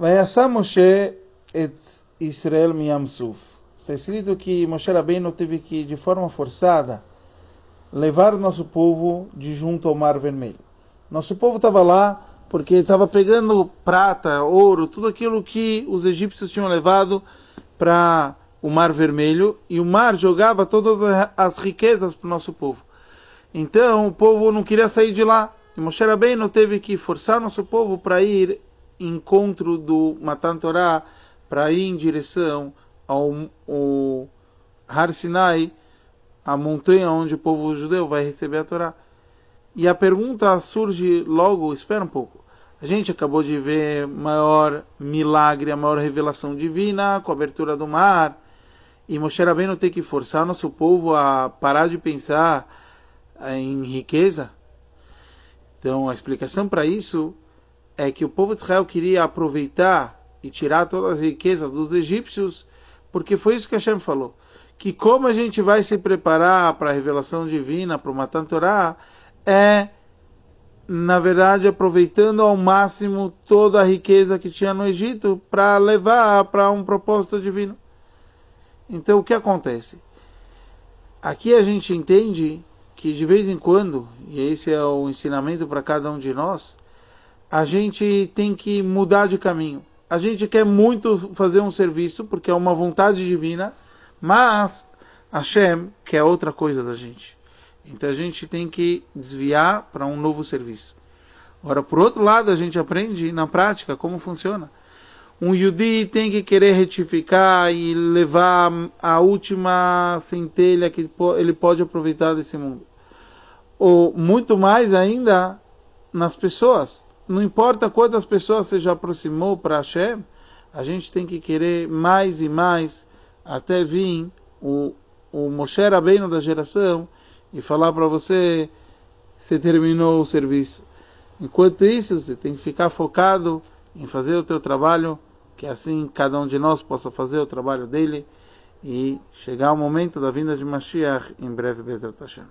Vayasa Moshe et Israel Miyam. Está escrito que Moshe Rabbeinu teve que, de forma forçada, levar o nosso povo de junto ao Mar Vermelho. Nosso povo estava lá porque estava pegando prata, ouro, tudo aquilo que os egípcios tinham levado para o Mar Vermelho e o mar jogava todas as riquezas para o nosso povo. Então o povo não queria sair de lá. E Moshe Rabbeinu teve que forçar nosso povo para ir encontro do Matan Torah, para ir em direção ao, ao Har Sinai, a montanha onde o povo judeu vai receber a Torá. E a pergunta surge logo, espera um pouco. A gente acabou de ver maior milagre, a maior revelação divina com a abertura do mar. E Moshe Rabbeinu tem que forçar nosso povo a parar de pensar em riqueza. Então a explicação para isso é que o povo de Israel queria aproveitar e tirar todas as riquezas dos egípcios, porque foi isso que Hashem falou. Que como a gente vai se preparar para a revelação divina, para o Matan é na verdade, aproveitando ao máximo toda a riqueza que tinha no Egito para levar para um propósito divino. Então, o que acontece? Aqui a gente entende que de vez em quando, e esse é o ensinamento para cada um de nós, a gente tem que mudar de caminho. A gente quer muito fazer um serviço porque é uma vontade divina, mas Hashem quer outra coisa da gente. Então a gente tem que desviar para um novo serviço. Agora, por outro lado, a gente aprende na prática como funciona. Um Yudi tem que querer retificar e levar a última centelha que ele pode aproveitar desse mundo. Ou muito mais ainda nas pessoas. Não importa quantas pessoas você já aproximou para Hashem, a gente tem que querer mais e mais até vir o, o Moshe Rabbeinu da geração e falar para você, você terminou o serviço. Enquanto isso, você tem que ficar focado em fazer o teu trabalho, que assim cada um de nós possa fazer o trabalho dele e chegar ao momento da vinda de Mashiach em breve, Bezrat Hashem.